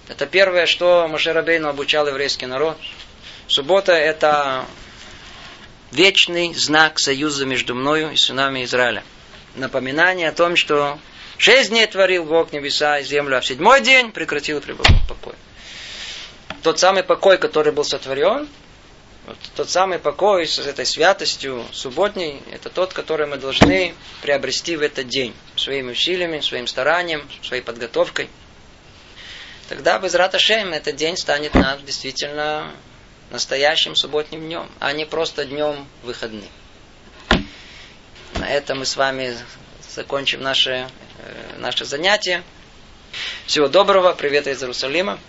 Это первое, что Машерабейну обучал еврейский народ. Суббота это вечный знак союза между мною и сынами Израиля. Напоминание о том, что шесть дней творил Бог небеса и землю, а в седьмой день прекратил покой. Тот самый покой, который был сотворен, вот тот самый покой с этой святостью субботней, это тот, который мы должны приобрести в этот день своими усилиями, своим старанием, своей подготовкой. Тогда без Раташем этот день станет нам действительно настоящим субботним днем, а не просто днем выходным. На этом мы с вами закончим наше, э, наше занятие. Всего доброго, привет из Иерусалима.